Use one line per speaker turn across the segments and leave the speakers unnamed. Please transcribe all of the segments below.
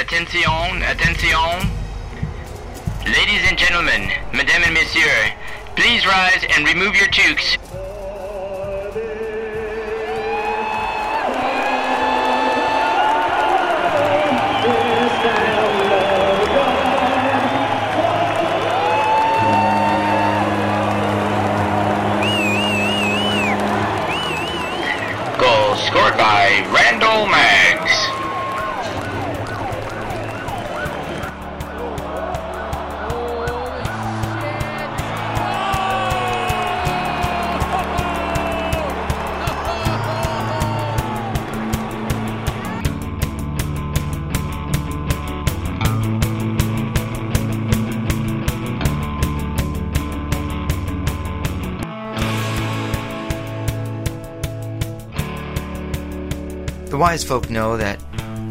Attention, attention. Ladies and gentlemen, mesdames and messieurs, please rise and remove your toques. Goal scored by Randall Maggs.
The wise folk know that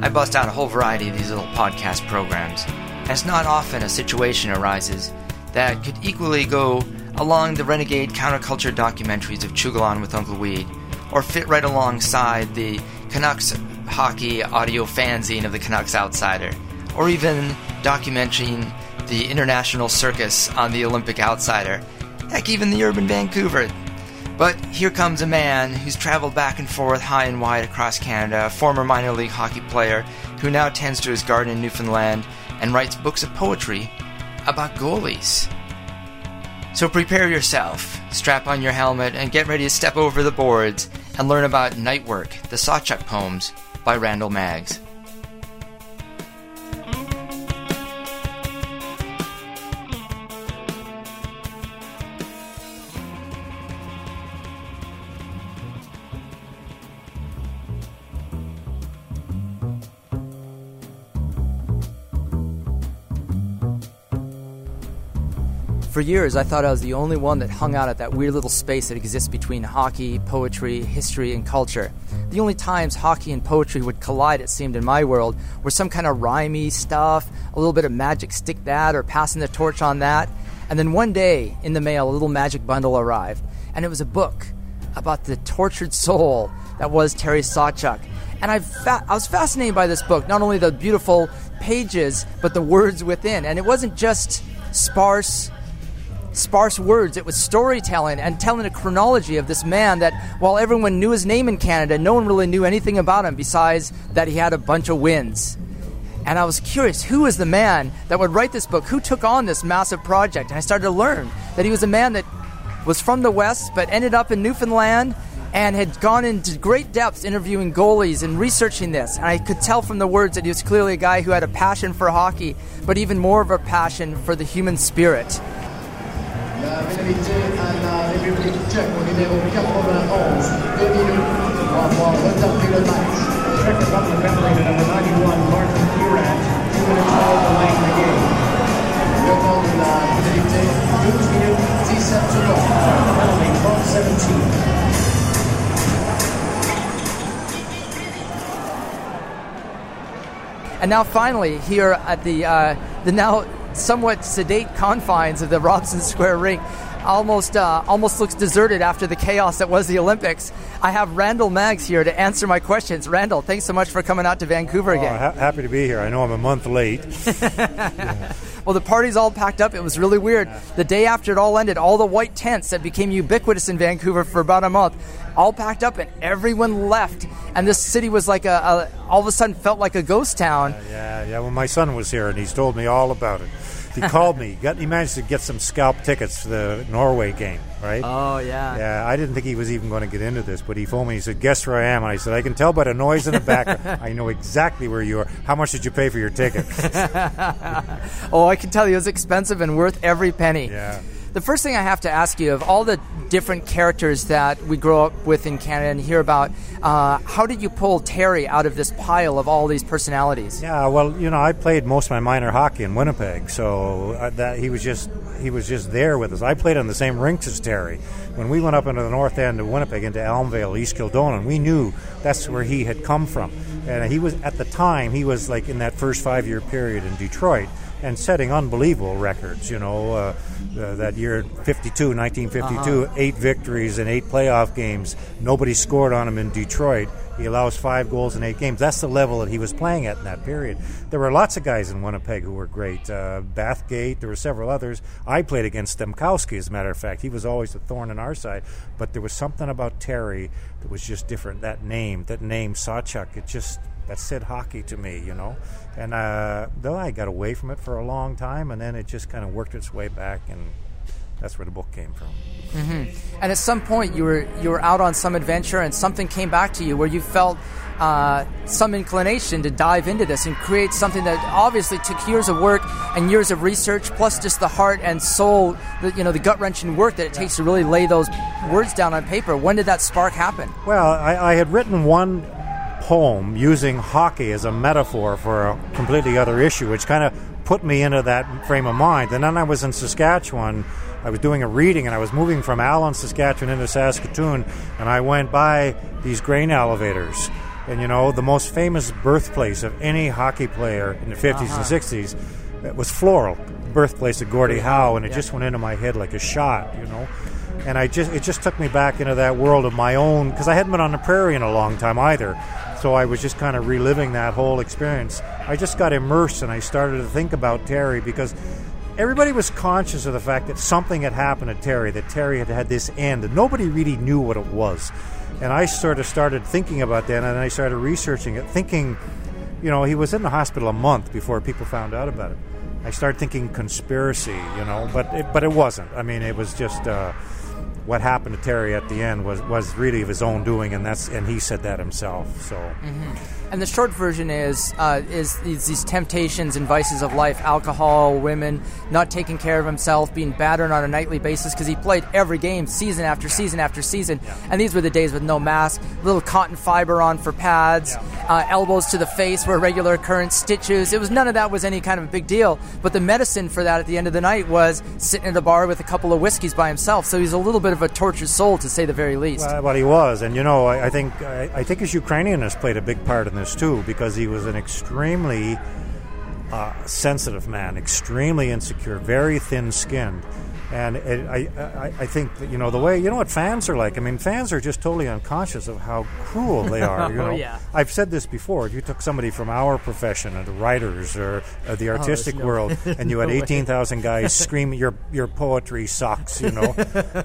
I bust out a whole variety of these little podcast programs, it's not often a situation arises that could equally go along the renegade counterculture documentaries of Chugalan with Uncle Weed, or fit right alongside the Canucks hockey audio fanzine of the Canucks Outsider, or even documenting the international circus on the Olympic Outsider, heck, even the Urban Vancouver. But here comes a man who's traveled back and forth high and wide across Canada, a former minor league hockey player who now tends to his garden in Newfoundland and writes books of poetry about goalies. So prepare yourself, strap on your helmet, and get ready to step over the boards and learn about Night Work, the Sawchuk poems by Randall Maggs.
For years, I thought I was the only one that hung out at that weird little space that exists between hockey, poetry, history, and culture. The only times hockey and poetry would collide, it seemed, in my world, were some kind of rhymey stuff, a little bit of magic stick that, or passing the torch on that. And then one day, in the mail, a little magic bundle arrived, and it was a book about the tortured soul that was Terry Sawchuk. And I, fa- I was fascinated by this book, not only the beautiful pages, but the words within. And it wasn't just sparse sparse words. It was storytelling and telling a chronology of this man that while everyone knew his name in Canada, no one really knew anything about him besides that he had a bunch of wins. And I was curious who was the man that would write this book? Who took on this massive project? And I started to learn that he was a man that was from the West but ended up in Newfoundland and had gone into great depths interviewing goalies and researching this. And I could tell from the words that he was clearly a guy who had a passion for hockey, but even more of a passion for the human spirit.
Au numéro 91, 2 minutes retardé le match.
Penalty number 91, Martin Durant, two minutes all delaying the game.
Le temps de la pénalité, 12 minutes 17 secondes.
Penalty 12-17.
And now, finally, here at the uh, the now somewhat sedate confines of the Robson Square Rink, almost uh, almost looks deserted after the chaos that was the Olympics. I have Randall Maggs here to answer my questions. Randall, thanks so much for coming out to Vancouver
Oh,
again.
ha- happy to be here. I know I'm a month late.
Well, the party's all packed up. It was really weird. The day after it all ended, all the white tents that became ubiquitous in Vancouver for about a month, all packed up, and everyone left. And this city was like a, a all of a sudden felt like a ghost town.
yeah, yeah. Well, my son was here and he's told me all about it. He called me. Got he managed to get some scalp tickets for the Norway game, right?
Oh yeah.
Yeah, I didn't think he was even going to get into this, but he phoned me. He said, "Guess where I am?" And I said, "I can tell by the noise in the back. I know exactly where you are. How much did you pay for your ticket?"
Oh, I can tell you it was expensive and worth every penny.
Yeah.
The first thing I have to ask you of all the different characters that we grow up with in Canada and hear about, uh, how did you pull Terry out of this pile of all these personalities?
Yeah, well, you know, I played most of my minor hockey in Winnipeg, so uh, that he was just he was just there with us. I played on the same rinks as Terry. When we went up into the north end of Winnipeg, into Elmvale, East Kildonan, we knew that's where he had come from, and he was at the time he was like in that first five year period in Detroit and setting unbelievable records. You know, uh, uh, that year 52, 1952, eight victories and eight playoff games. Nobody scored on him in Detroit He allows five goals in eight games. That's the level that he was playing at in that period. There were lots of guys in Winnipeg who were great. Uh, Bathgate, there were several others. I played against Stemkowski, as a matter of fact. He was always a thorn in our side. But there was something about Terry that was just different. That name, that name, Sawchuk, it just that said hockey to me, you know. And uh, though I got away from it for a long time, and then it just kind of worked its way back, and that's where the book came from.
Mm-hmm. And at some point, you were you were out on some adventure, and something came back to you where you felt uh, some inclination to dive into this and create something that obviously took years of work and years of research, plus just the heart and soul, the, you know, the gut wrenching work that it takes to really lay those words down on paper. When did that spark happen?
Well, I, I had written one poem using hockey as a metaphor for a completely other issue, which kind of put me into that frame of mind. And then I was in Saskatchewan. I was doing a reading, and I was moving from Allan, Saskatchewan into Saskatoon, and I went by these grain elevators. And you know, the most famous birthplace of any hockey player in the 50s uh-huh. and 60s it was Floral, birthplace of Gordie Howe, and it yeah. just went into my head like a shot, you know and I just it just took me back into that world of my own because I hadn't been on the prairie in a long time either. So I was just kind of reliving that whole experience. I just got immersed and I started to think about Terry because everybody was conscious of the fact that something had happened to Terry, that Terry had had this end, and nobody really knew what it was. And I sort of started thinking about that, and I started researching it, thinking, you know, he was in the hospital a month before people found out about it. I started thinking conspiracy, you know, but it, but it wasn't. I mean, it was just. Uh, what happened to Terry at the end was, was really of his own doing, and that's and he said that himself. So.
Mm-hmm. And the short version is uh, is these, these, temptations and vices of life: alcohol, women, not taking care of himself, being battered on a nightly basis because he played every game, season after season after season. Yeah. And these were the days with no mask, little cotton fiber on for pads, yeah. uh, elbows to the face were regular occurrence, stitches. It was none of that was any kind of a big deal. But the medicine for that at the end of the night was sitting at a bar with a couple of whiskeys by himself. So he's a little bit of a tortured soul, to say the very least.
Well, well he was, and you know, I, I think I, I think his Ukrainianness played a big part in this too, because he was an extremely uh, sensitive man, extremely insecure, very thin-skinned, and it, I, I, I think that, you know the way you know what fans are like. I mean, fans are just totally unconscious of how cruel they are. You
oh,
know,
yeah.
I've said this before. If you took somebody from our profession, or the writers, or, or the oh, artistic oh, no, world, and you had eighteen thousand guys screaming your your poetry sucks, you know,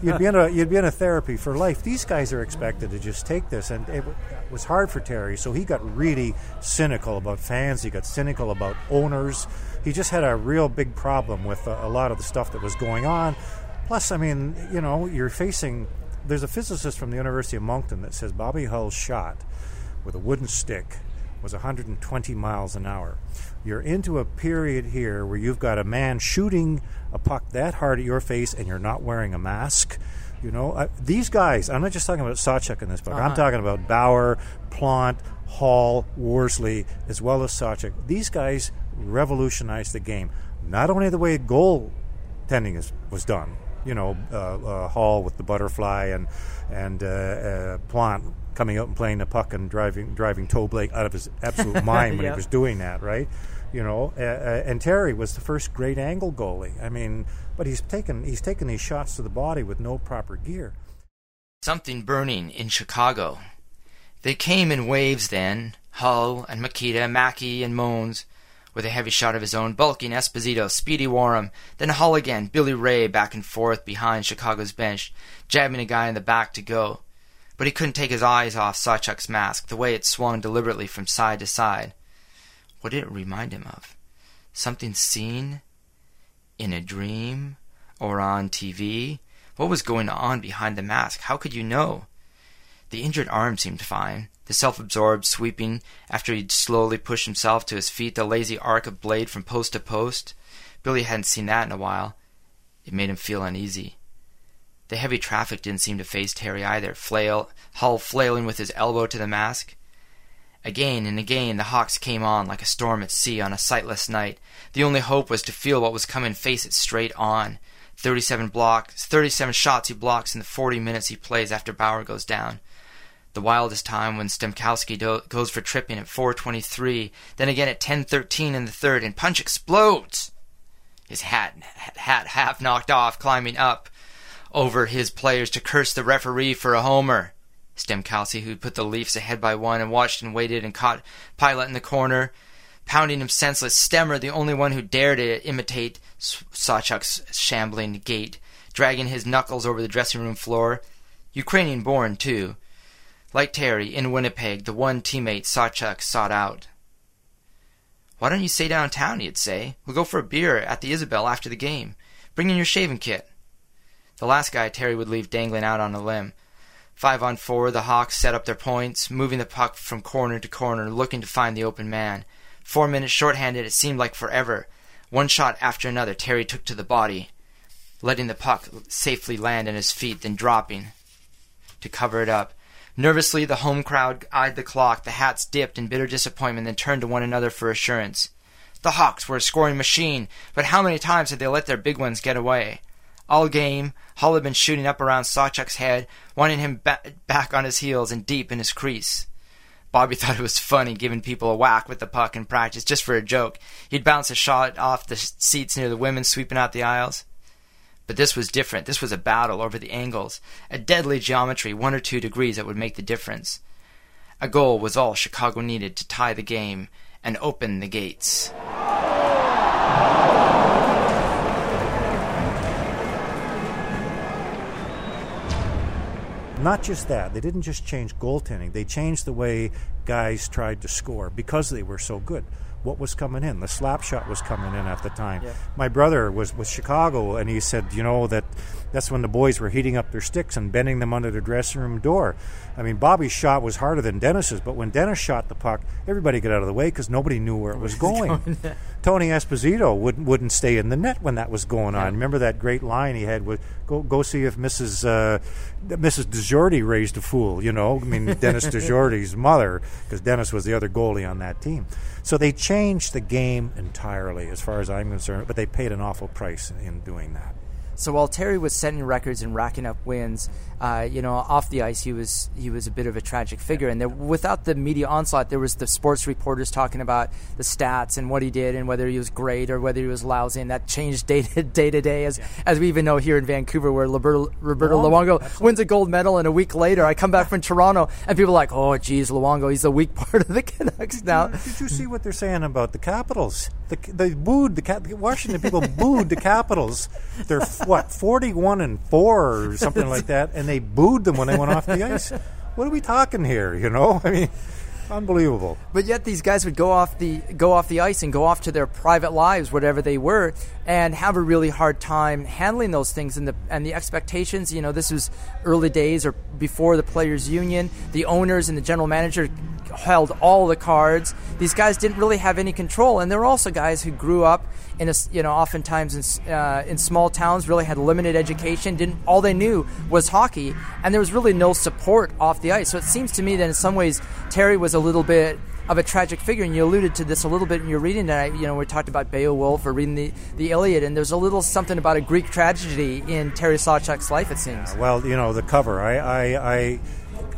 you'd be in a you'd be in a therapy for life. These guys are expected to just take this, and it was hard for Terry. So he got really cynical about fans. He got cynical about owners he just had a real big problem with a, a lot of the stuff that was going on. Plus, I mean, you know, you're facing. There's a physicist from the University of Moncton that says Bobby Hull's shot with a wooden stick was 120 miles an hour. You're into a period here where you've got a man shooting a puck that hard at your face and you're not wearing a mask. You know, uh, these guys, I'm not just talking about Sawchuk in this book, uh-huh. I'm talking about Bower, Plante, Hall, Worsley, as well as Sawchuk. These guys revolutionized the game. Not only the way goaltending is, was done, you know, uh, uh, Hall with the butterfly and and uh, uh, Plante coming out and playing the puck and driving driving Toe Blake out of his absolute mind when yep. he was doing that, right? You know, uh, uh, and Terry was the first great angle goalie. I mean, but he's taken he's taken these shots to the body with no proper gear.
Something burning in Chicago. They came in waves then. Hull and Mikita, Maki and Mohns with a heavy shot of his own, bulking Esposito, Speedy Wharram, then Hull again, Billy Reay back and forth behind Chicago's bench, jabbing a guy in the back to go. But he couldn't take his eyes off Sawchuk's mask, the way it swung deliberately from side to side. What did it remind him of? Something seen? In a dream? Or on TV? What was going on behind the mask? How could you know? The injured arm seemed fine, the self-absorbed sweeping after he'd slowly pushed himself to his feet, the lazy arc of blade from post to post. Billy hadn't seen that in a while. It made him feel uneasy. The heavy traffic didn't seem to faze Terry either, flail, Hull flailing with his elbow to the mask. Again and again the Hawks came on like a storm at sea on a sightless night. The only hope was to feel what was coming face it straight on. Thirty-seven blocks, thirty-seven shots he blocks in the forty minutes he plays after Bower goes down the wildest time when Stemkowski do- goes for tripping at 4:23, then again at 10:13 in the third, and Punch explodes. His hat hat half knocked off, climbing up over his players to curse the referee for a homer. Stemkowski, who put the Leafs ahead by one and watched and waited and caught Pilote in the corner, pounding him senseless. Stemmer, the only one who dared to imitate Sawchuk's shambling gait, dragging his knuckles over the dressing room floor. Ukrainian born, too. Like Terry, in Winnipeg, the one teammate Sawchuk sought out. Why don't you stay downtown, he'd say. We'll go for a beer at the Isabel after the game. Bring in your shaving kit. The last guy Terry would leave dangling out on a limb. Five on four, the Hawks set up their points, moving the puck from corner to corner, looking to find the open man. Four minutes shorthanded, it seemed like forever. One shot after another, Terry took to the body, letting the puck safely land on his feet, then dropping to cover it up. Nervously, the home crowd eyed the clock. The hats dipped in bitter disappointment, then turned to one another for assurance. The Hawks were a scoring machine, but how many times had they let their big ones get away? All game, Hull had been shooting up around Sawchuk's head, wanting him ba- back on his heels and deep in his crease. Bobby thought it was funny giving people a whack with the puck in practice just for a joke. He'd bounce a shot off the seats near the women sweeping out the aisles. But this was different. This was a battle over the angles, a deadly geometry, one or two degrees that would make the difference. A goal was all Chicago needed to tie the game and open the gates.
Not just that, they didn't just change goaltending, they changed the way guys tried to score because they were so good. What was coming in? The slap shot was coming in at the time.
Yeah.
My brother was with Chicago, and he said, you know, that that's when the boys were heating up their sticks and bending them under the dressing room door. I mean, Bobby's shot was harder than Dennis's, but when Dennis shot the puck, everybody got out of the way because nobody knew where it was going. Tony Esposito wouldn't wouldn't stay in the net when that was going on. Remember that great line he had with "Go go see if Mrs. Uh, Mrs. DeJordy raised a fool." You know, I mean Dennis DeJordy's mother, because Dennis was the other goalie on that team. So they changed the game entirely, as far as I'm concerned. But they paid an awful price in doing that.
So while Terry was setting records and racking up wins, uh, you know, off the ice, he was he was a bit of a tragic figure. And there, without the media onslaught, there was the sports reporters talking about the stats and what he did and whether he was great or whether he was lousy. And that changed day to day, to day as as we even know here in Vancouver, where Roberto, Roberto Luongo wins a gold medal, and a week later, I come back from Toronto, and people are like, "Oh, geez, Luongo, he's the weak part of the Canucks now."
Did you see what they're saying about the Capitals? The, they booed the Washington people booed the Capitals. They're what forty-one and four or something like that, and they booed them when they went off the ice. What are we talking here? You know, I mean, unbelievable.
But yet these guys would go off the go off the ice and go off to their private lives, whatever they were, and have a really hard time handling those things and the and the expectations. You know, this was early days or before the players' union. The owners and the general manager held all the cards. These guys didn't really have any control, and there were also guys who grew up in a you know oftentimes in uh, in small towns, really had limited education. Didn't all they knew was hockey, and there was really no support off the ice. So it seems to me that in some ways Terry was a little bit of a tragic figure, and you alluded to this a little bit in your reading tonight. You know, we talked about Beowulf or reading the, the Iliad, and there's a little something about a Greek tragedy in Terry Sawchuk's life, it seems.
Well, you know, the cover. I, I, I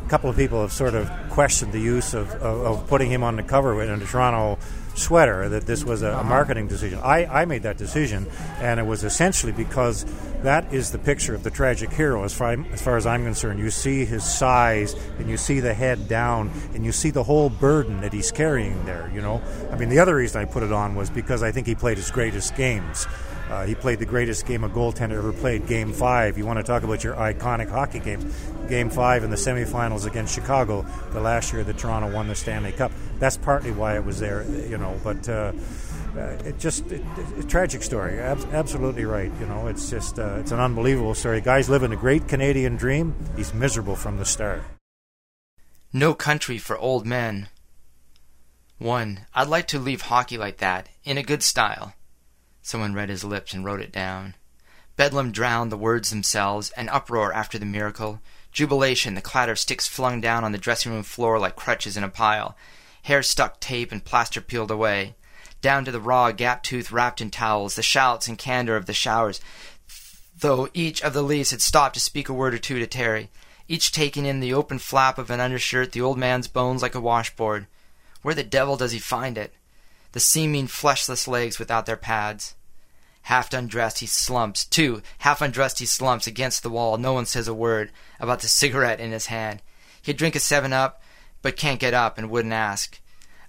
a couple of people have sort of questioned the use of, of, of putting him on the cover with in a Toronto sweater. That this was a, a uh-huh. marketing decision. I, I made that decision, and it was essentially because that is the picture of the tragic hero. As far as far as I'm concerned, you see his size, and you see the head down, and you see the whole burden that he's carrying there. You know, I mean, the other reason I put it on was because I think he played his greatest games. Uh, he played the greatest game a goaltender ever played, Game 5. You want to talk about your iconic hockey games. Game 5 in the semifinals against Chicago, the last year that Toronto won the Stanley Cup. That's partly why it was there, you know, but uh, uh, it just, it, it, a tragic story. Ab- absolutely right. You know, it's just, uh, it's an unbelievable story. Guys living a great Canadian dream. He's miserable from the start.
No country for old men. 1. I'd like to leave hockey like that, in a good style. Someone read his lips and wrote it down. Bedlam drowned the words themselves, an uproar after the miracle, jubilation, the clatter of sticks flung down on the dressing room floor like crutches in a pile, hair stuck tape and plaster peeled away, down to the raw gap tooth wrapped in towels, the shouts and candor of the showers, though each of the Leafs had stopped to speak a word or two to Terry, each taking in the open flap of an undershirt, the old man's bones like a washboard. Where the devil does he find it? The seeming fleshless legs without their pads. Half undressed, he slumps. Two, half undressed, he slumps against the wall. No one says a word about the cigarette in his hand. He'd drink a 7 Up, but can't get up and wouldn't ask.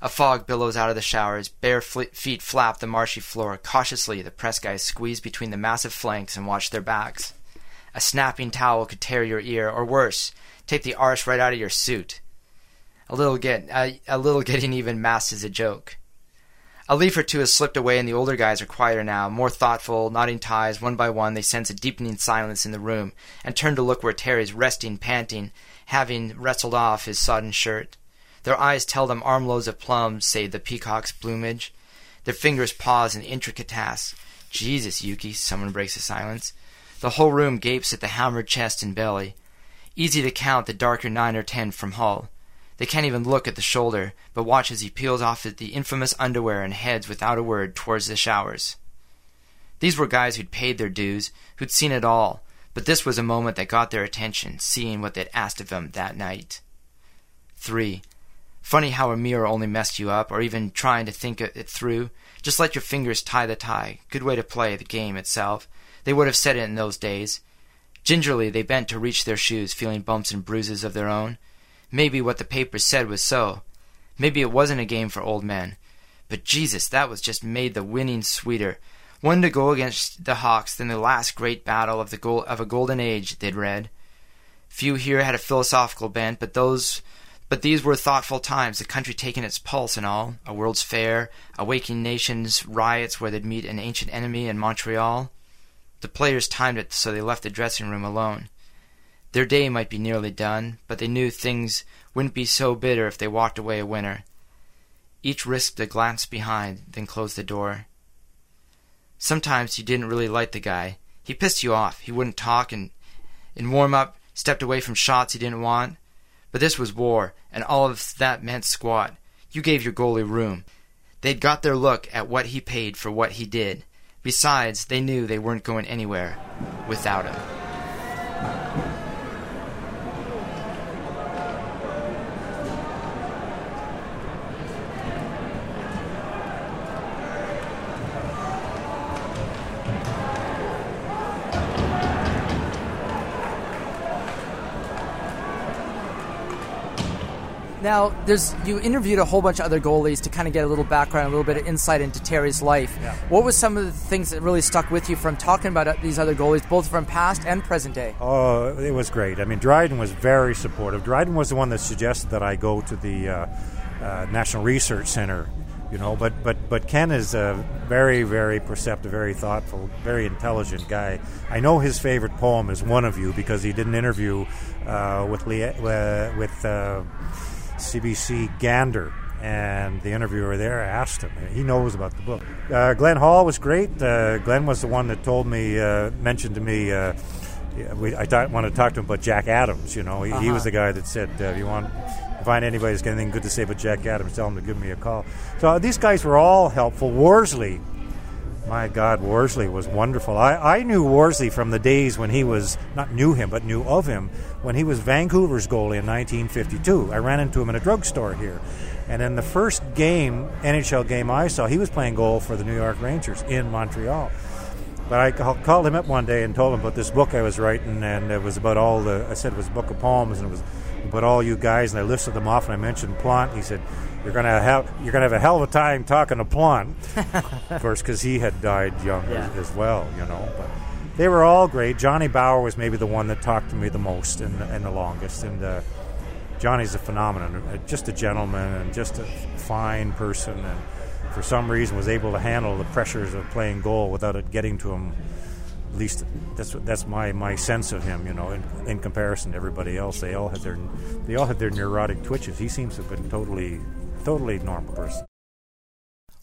A fog billows out of the showers, bare feet flap the marshy floor. Cautiously, the press guys squeeze between the massive flanks and watch their backs. A snapping towel could tear your ear, or worse, take the arse right out of your suit. A little get a, a little getting even masked as a joke. A leaf or two has slipped away, and the older guys are quieter now, more thoughtful, knotting ties. One by one, they sense a deepening silence in the room, and turn to look where Terry's resting, panting, having wrestled off his sodden shirt. Their eyes tell them armloads of plums save the peacock's plumage. Their fingers pause in intricate tasks. Jesus, Yuki, someone breaks the silence. The whole room gapes at the hammered chest and belly. Easy to count the darker nine or ten from Hull. They can't even look at the shoulder, but watch as he peels off the infamous underwear and heads without a word towards the showers. These were guys who'd paid their dues, who'd seen it all, but this was a moment that got their attention, seeing what they'd asked of him that night. 3. Funny how a mirror only messed you up, or even trying to think it through. Just let your fingers tie the tie. Good way to play the game itself. They would have said it in those days. Gingerly they bent to reach their shoes, feeling bumps and bruises of their own. Maybe what the papers said was so. Maybe it wasn't a game for old men. But Jesus, that was just made the winning sweeter. One to go against the Hawks than the last great battle of the of a golden age, they'd read. Few here had a philosophical bent, but those but these were thoughtful times, the country taking its pulse and all, a World's Fair, awakening nations, riots where they'd meet an ancient enemy in Montreal. The players timed it so they left the dressing room alone. Their day might be nearly done, but they knew things wouldn't be so bitter if they walked away a winner. Each risked a glance behind, then closed the door. Sometimes you didn't really like the guy. He pissed you off. He wouldn't talk and in warm up stepped away from shots he didn't want. But this was war, and all of that meant squat. You gave your goalie room. They'd got their look at what he paid for what he did. Besides, they knew they weren't going anywhere without him.
Now, there's you interviewed a whole bunch of other goalies to kind of get a little background, a little bit of insight into Terry's life.
Yeah.
What was some of the things that really stuck with you from talking about uh, these other goalies, both from past and present day?
Oh, it was great. I mean, Dryden was very supportive. Dryden was the one that suggested that I go to the uh, uh, National Research Center. You know, but but but Ken is a very very perceptive, very thoughtful, very intelligent guy. I know his favorite poem is "One of You" because he did an interview uh, with Lee, uh, with uh, CBC Gander, and the interviewer there asked him. He knows about the book. Uh, Glenn Hall was great. Uh, Glenn was the one that told me, uh, mentioned to me. Uh, we, I th- want to talk to him about Jack Adams. You know, he,
uh-huh.
he was the guy that said, uh, "If you want to find anybody who's got anything good to say about Jack Adams, tell him to give me a call." So uh, these guys were all helpful. Worsley my God, Worsley was wonderful. I, I knew Worsley from the days when he was, not knew him, but knew of him, when he was Vancouver's goalie in 1952. I ran into him in a drugstore here. And in the first game, NHL game I saw, he was playing goal for the New York Rangers in Montreal. But I called him up one day and told him about this book I was writing, and it was about all the, I said it was a book of poems, and it was about all you guys, and I listed them off, and I mentioned Plante. He said, you're gonna have you're gonna have a hell of a time talking to Plante, of course, because he had died young
Yeah.
as, as well, you know. But they were all great. Johnny Bower was maybe the one that talked to me the most and, and the longest, and uh, Johnny's a phenomenon, uh, just a gentleman and just a fine person, and for some reason was able to handle the pressures of playing goal without it getting to him. At least that's that's my, my sense of him, you know. In, in comparison to everybody else, they all had their they all had their neurotic twitches. He seems to have been totally totally normal person.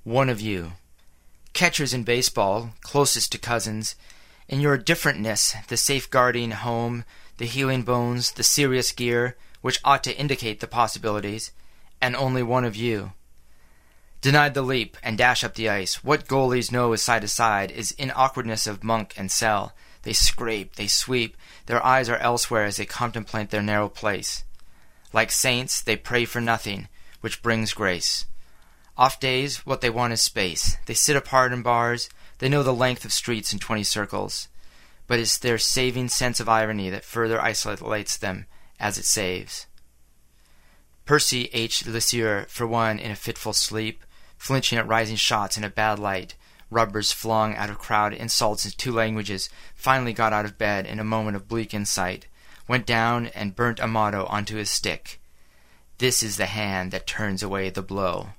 One of you. Catchers in baseball, closest to cousins, in your differentness, the safeguarding home, the healing bones, the serious gear, which ought to indicate the possibilities, and only one of you. Denied the leap and dash up the ice. What goalies know is side to side is in awkwardness of monk and cell. They scrape, they sweep, their eyes are elsewhere as they contemplate their narrow place. Like saints, they pray for nothing, which brings grace. Off days, what they want is space. They sit apart in bars, they know the length of streets in twenty circles. But it's their saving sense of irony that further isolates them as it saves. Percy H. LeSueur, for one, in a fitful sleep, flinching at rising shots in a bad light, rubbers flung out of crowd, insults in two languages, finally got out of bed in a moment of bleak insight, went down and burnt a motto onto his stick. This is the hand that turns away the blow.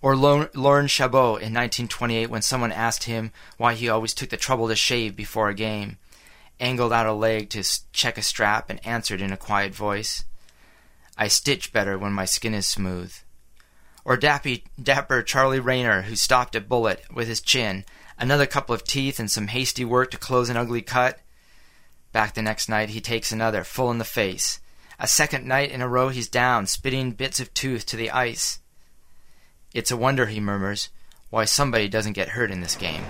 Or Laurent Chabot in 1928 when someone asked him why he always took the trouble to shave before a game, angled out a leg to check a strap, and answered in a quiet voice, I stitch better when my skin is smooth. Or dappy, dapper Charlie Rayner, who stopped a bullet with his chin, another couple of teeth, and some hasty work to close an ugly cut. Back the next night, he takes another, full in the face. A second night in a row, he's down, spitting bits of tooth to the ice. It's a wonder, he murmurs, why somebody doesn't get hurt in this game.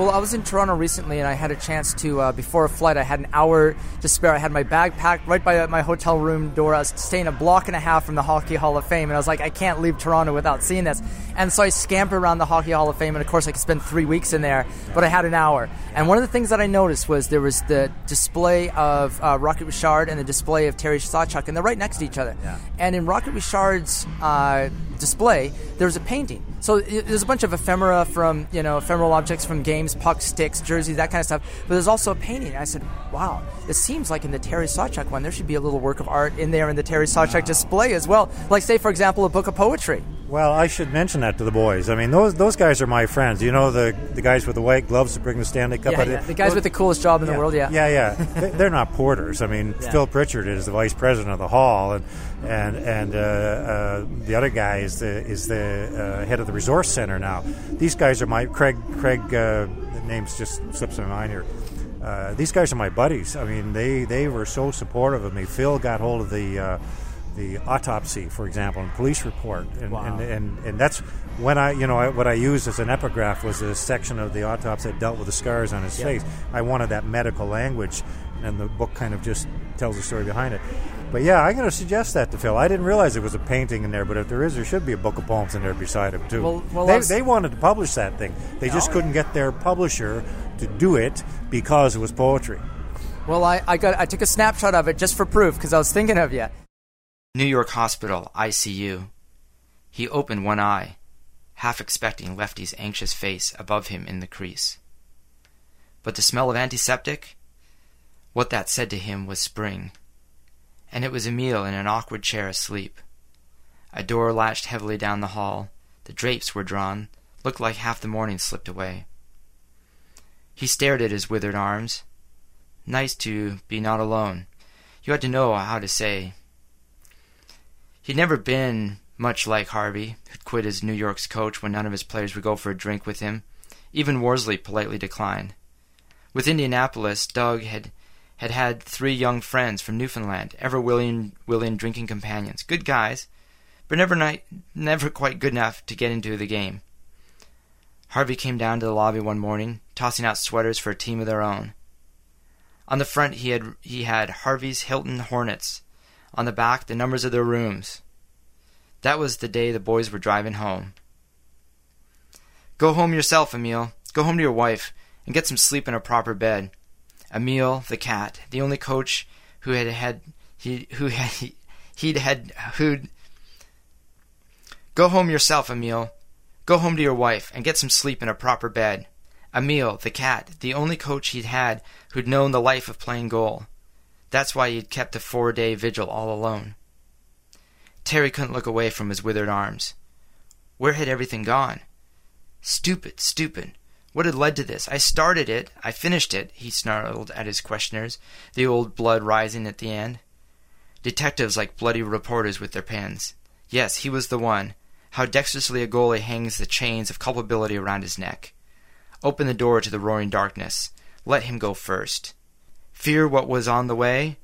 Well, I was in Toronto recently, and I had a chance to uh, before a flight. I had an hour to spare. I had my bag packed right by my hotel room door. I was staying a block and a half from the Hockey Hall of Fame, and I was like, I can't leave Toronto without seeing this. And so I scampered around the Hockey Hall of Fame, and of course, I could spend three weeks in there, but I had an hour. And one of the things that I noticed was there was the display of uh, Rocket Richard and the display of Terry Sawchuk, and they're right next to each other.
Yeah.
And in Rocket Richard's uh, display, there was a painting. So there's a bunch of ephemera from you know ephemeral objects from games, pucks, sticks, jerseys, that kind of stuff. But there's also a painting. I said, wow, it seems like in the Terry Sawchuk one, there should be a little work of art in there in the Terry Sawchuk ah. display as well. Like say, for example, a book of poetry.
Well, I should mention that to the boys. I mean, those those guys are my friends. You know, the the guys with the white gloves that bring the Stanley Cup.
Yeah,
out.
yeah. The guys
Those-
with the coolest job in
yeah,
the world. Yeah.
yeah, yeah. They- They're not porters. I mean. Phil Pritchard is the vice president of the hall, and and and uh, uh, the other guy is the is the uh, head of the resource center now. These guys are my Craig Craig. Uh, the name's just slips my mind here. Uh, these guys are my buddies. I mean, they they were so supportive of me. Phil got hold of the. Uh, the autopsy, for example, and police report, and,
Wow.
and, and, and that's when I, you know, I, what I used as an epigraph was a section of the autopsy that dealt with the scars on his face. I wanted that medical language, and the book kind of just tells the story behind it. But yeah, I'm going to suggest that to Phil. I didn't realize there was a painting in there, but if there is, there should be a book of poems in there beside him too.
Well- well,
they, they wanted to publish that thing. They just oh, couldn't get their publisher to do it because it was poetry.
Well, I, I got I took a snapshot of it just for proof because I was thinking of you.
New York Hospital, ICU. He opened one eye, half expecting Lefty's anxious face above him in the crease. But the smell of antiseptic? What that said to him was spring. And it was Emile in an awkward chair asleep. A door latched heavily down the hall. The drapes were drawn, looked like half the morning slipped away. He stared at his withered arms. Nice to be not alone. You had to know how to say, He'd never been much like Harvey, who'd quit as New York's coach when none of his players would go for a drink with him. Even Worsley politely declined. With Indianapolis, Doug had had had three young friends from Newfoundland, ever willing willing drinking companions, good guys, but never never quite good enough to get into the game. Harvey came down to the lobby one morning, tossing out sweaters for a team of their own. On the front he had he had Harvey's Hilton Hornets, on the back the numbers of their rooms. That was the day the boys were driving home. Go home yourself, Emile. Go home to your wife and get some sleep in a proper bed. Emile, the cat, the only coach who had had he who had he'd had who'd Go home yourself, Emile. Go home to your wife and get some sleep in a proper bed. Emile, the cat, the only coach he'd had who'd known the life of playing goal. That's why he'd kept a four day vigil all alone. Terry couldn't look away from his withered arms. Where had everything gone? Stupid, stupid. What had led to this? I started it. I finished it, he snarled at his questioners, the old blood rising at the end. Detectives like bloody reporters with their pens. Yes, he was the one. How dexterously a goalie hangs the chains of culpability around his neck. Open the door to the roaring darkness. Let him go first. Fear what was on the way?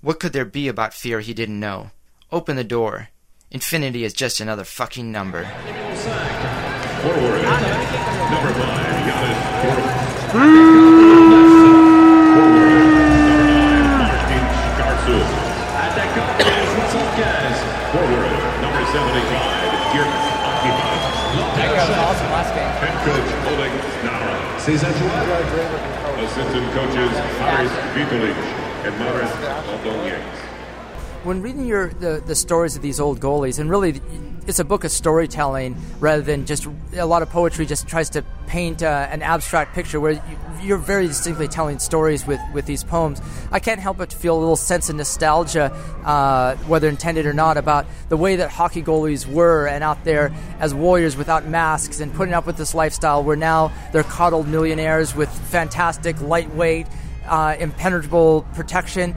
What could there be about fear he didn't know? Open the door. Infinity is just another fucking number.
Number five, Giannis Forward. Number nine, Martin Garzu. Attaquant, Russell Gaz. Forward. Number 75, Dirk Akipas.
That awesome last game.
Head coach. Assistant coaches Aris Vitulic and Maris Aldoniez.
When reading your the, the stories of these old goalies, and really it's a book of storytelling rather than just a lot of poetry just tries to paint uh, an abstract picture where you, you're very distinctly telling stories with, with these poems. I can't help but feel a little sense of nostalgia, uh, whether intended or not, about the way that hockey goalies were and out there as warriors without masks and putting up with this lifestyle where now they're coddled millionaires with fantastic, lightweight, uh, impenetrable protection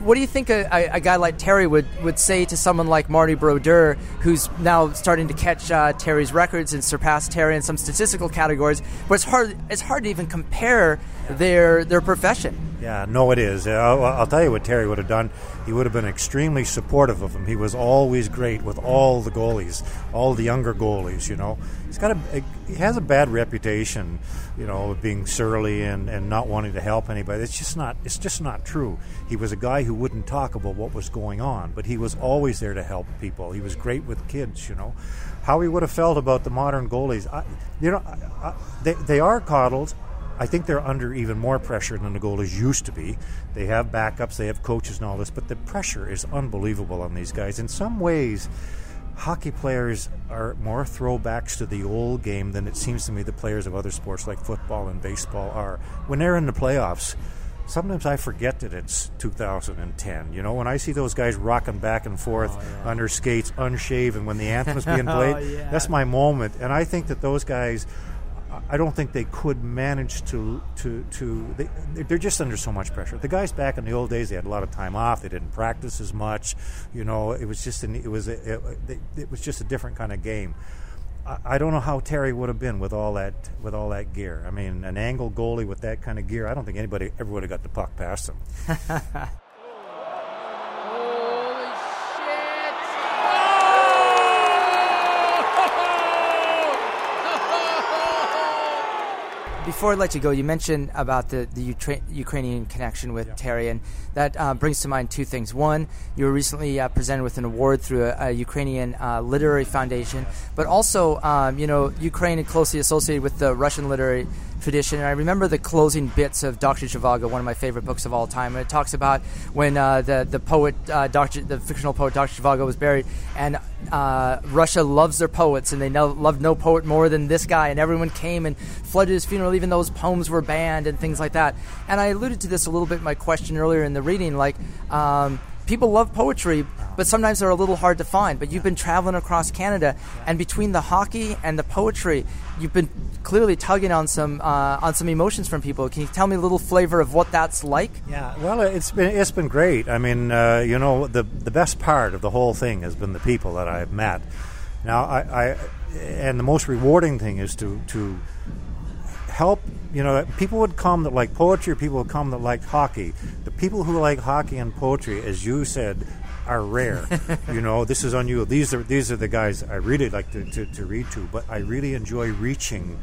what do you think a, a, guy like Terry would, would say to someone like Marty Brodeur, who's now starting to catch uh, Terry's records and surpass Terry in some statistical categories? But it's hard it's hard to even compare their their profession.
Yeah, no, it is. Uh, I'll, I'll, tell you what Terry would have done. He would have been extremely supportive of him. He was always great with all the goalies, all the younger goalies. You know, he's got a, he has a bad reputation, you know, of being surly and, and not wanting to help anybody. It's just not. It's just not true. He was a guy who wouldn't talk about what was going on, but he was always there to help people. He was great with kids. You know, how he would have felt about the modern goalies. I, you know, I, I, they they are coddled. I think they're under even more pressure than the goalies used to be. They have backups, they have coaches and all this, but the pressure is unbelievable on these guys. In some ways, hockey players are more throwbacks to the old game than it seems to me the players of other sports like football and baseball are. When they're in the playoffs, sometimes I forget that it's 2010. You know, when I see those guys rocking back and forth oh, yeah. under skates, unshaven, when the anthem is being played, oh, yeah. that's my moment. And I think that those guys I don't think they could manage to to to. They, they're just under so much pressure. The guys back in the old days, they had a lot of time off. They didn't practice as much. You know, it was just an, it was a, it, it was just a different kind of game. I, don't know how Terry would have been with all that with all that gear. I mean, an angle goalie with that kind of gear. I don't think anybody ever would have got the puck past him.
before I let you go, you mentioned about the, the Ukra- Ukrainian connection with yeah. Terry, and that uh, brings to mind two things. One, you were recently uh, presented with an award through a, a Ukrainian uh, literary foundation, but also, um, you know, Ukraine is closely associated with the Russian literary tradition. And I remember the closing bits of Dr. Zhivago, one of my favorite books of all time. And it talks about when uh, the the poet, uh, Dr. the fictional poet Dr. Zhivago was buried, and uh, Russia loves their poets, and they know, loved no poet more than this guy. And everyone came and flooded his funeral, even though his poems were banned and things like that. And I alluded to this a little bit in my question earlier in the reading, like. Um, people love poetry, but sometimes they're a little hard to find. But you've been traveling across Canada, and between the hockey and the poetry, you've been clearly tugging on some uh, on some emotions from people. Can you tell me a little flavor of what that's like?
Yeah, well, it's been it's been great. I mean, uh, you know, the the best part of the whole thing has been the people that I've met. Now, I, I and the most rewarding thing is to to help. You know, people would come that like poetry. People would come that like hockey. The people who like hockey and poetry, as you said, are rare. you know, this is unusual. These are these are the guys I really like to, to, to read to, but I really enjoy reaching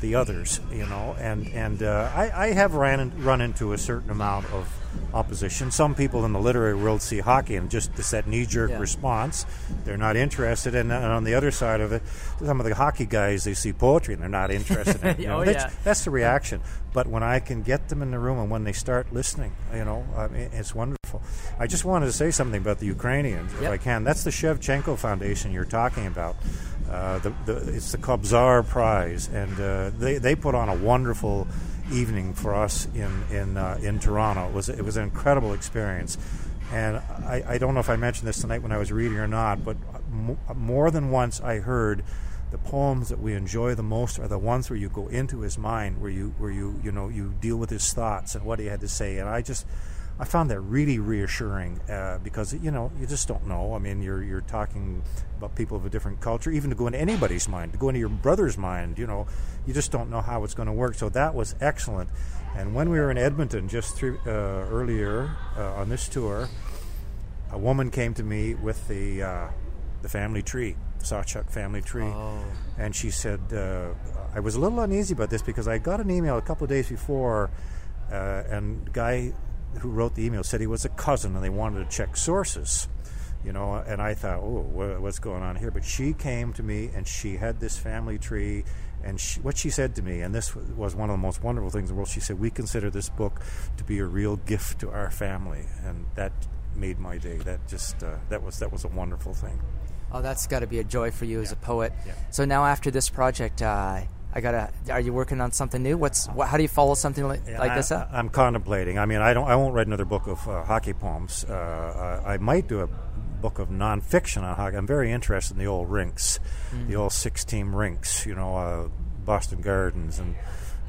the others. You know, and and uh, I, I have ran run into a certain amount of opposition. Some people in the literary world see hockey and just it's that knee jerk yeah. response. They're not interested. And, and, on the other side of it, some of the hockey guys they see poetry and they're not interested. In, you know,
oh,
that's,
yeah.
that's the reaction. But when I can get them in the room and when they start listening, you know, I mean, it's wonderful. I just wanted to say something about the Ukrainians, if
yep.
I can. That's the Shevchenko Foundation you're talking about. Uh, the, the, it's the Kobzar Prize, and uh, they, they put on a wonderful evening for us in in uh, in Toronto. It was it was an incredible experience, and I, I don't know if I mentioned this tonight when I was reading or not, but more than once I heard the poems that we enjoy the most are the ones where you go into his mind, where you where you you know you deal with his thoughts and what he had to say, and I just I found that really reassuring uh, because you know you just don't know. I mean, you're you're talking about people of a different culture, even to go into anybody's mind, to go into your brother's mind. You know, you just don't know how it's going to work. So that was excellent. And when we were in Edmonton just through, uh, earlier uh, on this tour, a woman came to me with the uh, the family tree, the Sawchuk family tree,
oh.
and she said, uh, "I was a little uneasy about this because I got an email a couple of days before." Uh, and guy who wrote the email said he was a cousin and they wanted to check sources. you know. And I thought, oh, what's going on here? But she came to me and she had this family tree. And she, what she said to me, and this was one of the most wonderful things in the world, she said, We consider this book to be a real gift to our family. And that made my day. That just, uh, that, was, that was a wonderful thing.
Oh, that's got to be a joy for you as a poet.
Yeah.
So now after this project, uh, I gotta. Are you working on something new? What's what, how do you follow something like, like
I,
this up?
I, am contemplating. I mean, I don't. I won't write another book of uh, hockey poems. Uh, I, I might do a book of nonfiction on hockey. I'm very interested in the old rinks,
Mm.
the old six-team rinks. You know, uh, Boston Gardens and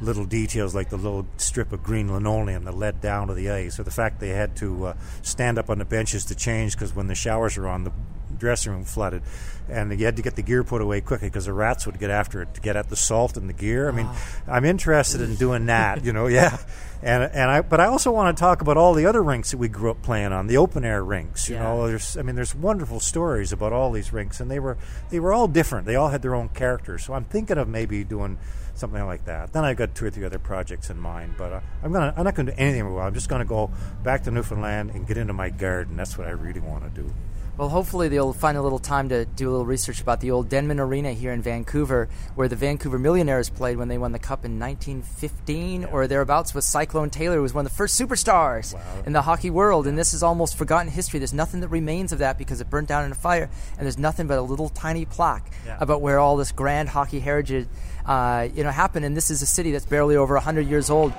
little details like the little strip of green linoleum that led down to the ice, or the fact they had to uh, stand up on the benches to change because when the showers were on, the dressing room flooded, and you had to get the gear put away quickly because the rats would get after it to get at the salt in the gear. I mean, I'm interested in doing that. You know, yeah. And and I but I also want to talk about all the other rinks that we grew up playing on, the open air rinks. You
Yeah.
know, there's I mean, there's wonderful stories about all these rinks, and they were they were all different. They all had their own characters. So I'm thinking of maybe doing something like that. Then I've got two or three other projects in mind, but uh, I'm gonna I'm not to do anything. Well, I'm just to go back to Newfoundland and get into my garden. That's what I really want to do.
Well, hopefully they'll find a little time to do a little research about the old Denman Arena here in Vancouver, where the Vancouver Millionaires played when they won the Cup in 1915 or thereabouts. With Cyclone Taylor, who was one of the first superstars in the hockey world, and this is almost forgotten history. There's nothing that remains of that because it burnt down in a fire, and there's nothing but a little tiny plaque
Yeah.
about where all this grand hockey heritage, uh, you know, happened. And this is a city that's barely over 100 years old.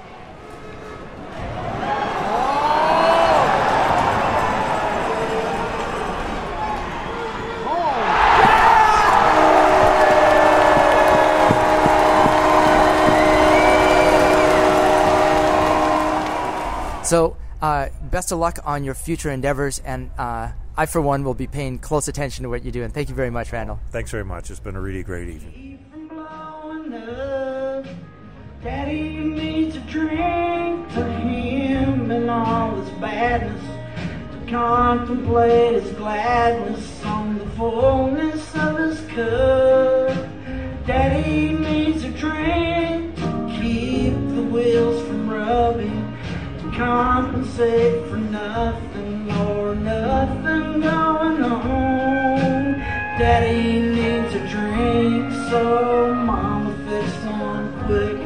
Uh, best of luck on your future endeavors, and uh, I, for one, will be paying close attention to what you're doing. Thank you very much, Randall.
Thanks very much. It's been a really great evening.
Keep from blowing up. Daddy needs a drink for him and all his badness. To contemplate his gladness on the fullness of his cup. Daddy needs a drink to keep the wheels from rubbing. Compensate for nothing or nothing going on. Daddy needs a drink, so Mama fix one quick.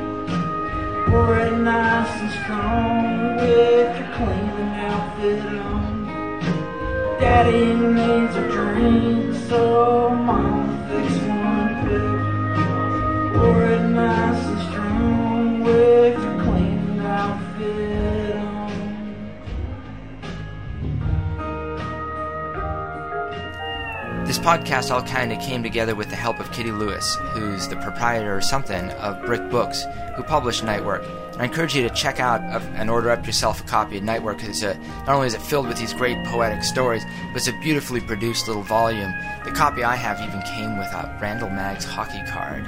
Pour it nice and strong with your cleaning outfit on. Daddy needs a drink, so Mama fix one quick. Pour it nice and strong with your
This podcast all kind of came together with the help of Kitty Lewis, who's the proprietor or something of Brick Books, who published Nightwork. And I encourage you to check out and order up yourself a copy of Nightwork because uh, not only is it filled with these great poetic stories, but it's a beautifully produced little volume. The copy I have even came with a Randall Maggs' hockey card.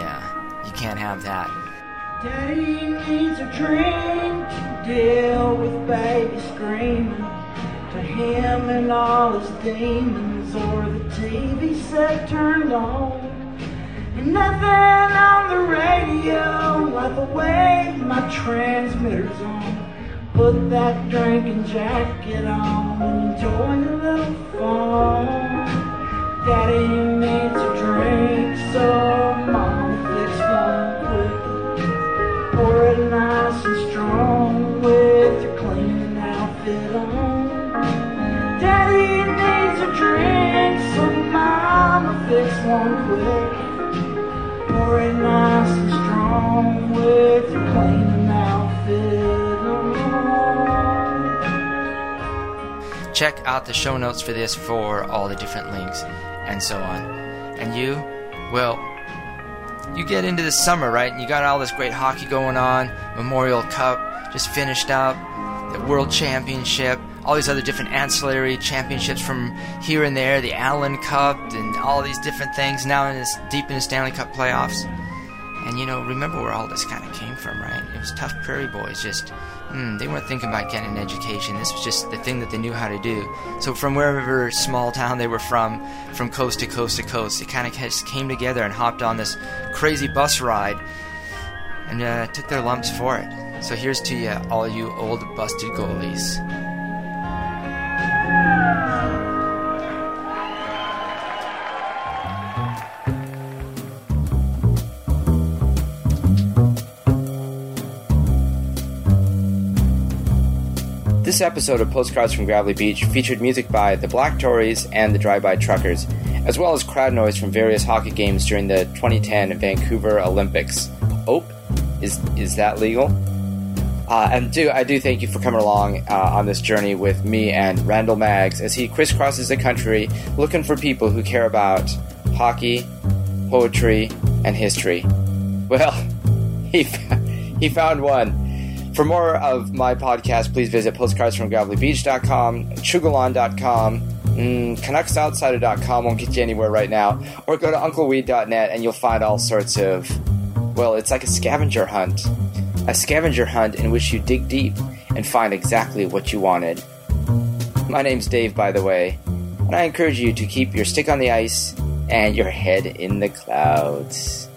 Yeah, you can't have that.
Daddy needs a drink to deal with baby screaming. To him and all his demons, or the TV set turned on. And nothing on the radio, like the way my transmitter's on. Put that drinking jacket on and enjoy a little fun. Daddy needs a drink, so mama fix one quick. Pour it nice and strong with your clean outfit on. Daddy needs a drink, fix one quick. Nice and strong with your clean.
Check out the show notes for this for all the different links and so on. And you, well, you get into the summer, right? And you got all this great hockey going on. Memorial Cup just finished up, the World Championship, all these other different ancillary championships from here and there, the Allen Cup, and all these different things. Now in this deep in the Stanley Cup playoffs. And you know, remember where all this kind of came from, right? It was tough prairie boys. Just, hmm, they weren't thinking about getting an education. This was just the thing that they knew how to do. So from wherever small town they were from, from coast to coast to coast, they kind of just came together and hopped on this crazy bus ride and uh, took their lumps for it. So here's to you, all you old busted goalies. This episode of Postcards from Gravelly Beach featured music by the Black Tories and the Drive By Truckers, as well as crowd noise from various hockey games during the 2010 Vancouver Olympics. Oh, is is that legal? Uh, and do I do thank you for coming along uh, on this journey with me and Randall Maggs as he crisscrosses the country looking for people who care about hockey, poetry, and history. Well, he he found one. For more of my podcast, please visit postcardsfromgravellybeach.com, chugalon.com, mm, canucksoutsider.com won't get you anywhere right now, or go to uncleweed.net and you'll find all sorts of, well, it's like a scavenger hunt. A scavenger hunt in which you dig deep and find exactly what you wanted. My name's Dave, by the way, and I encourage you to keep your stick on the ice and your head in the clouds.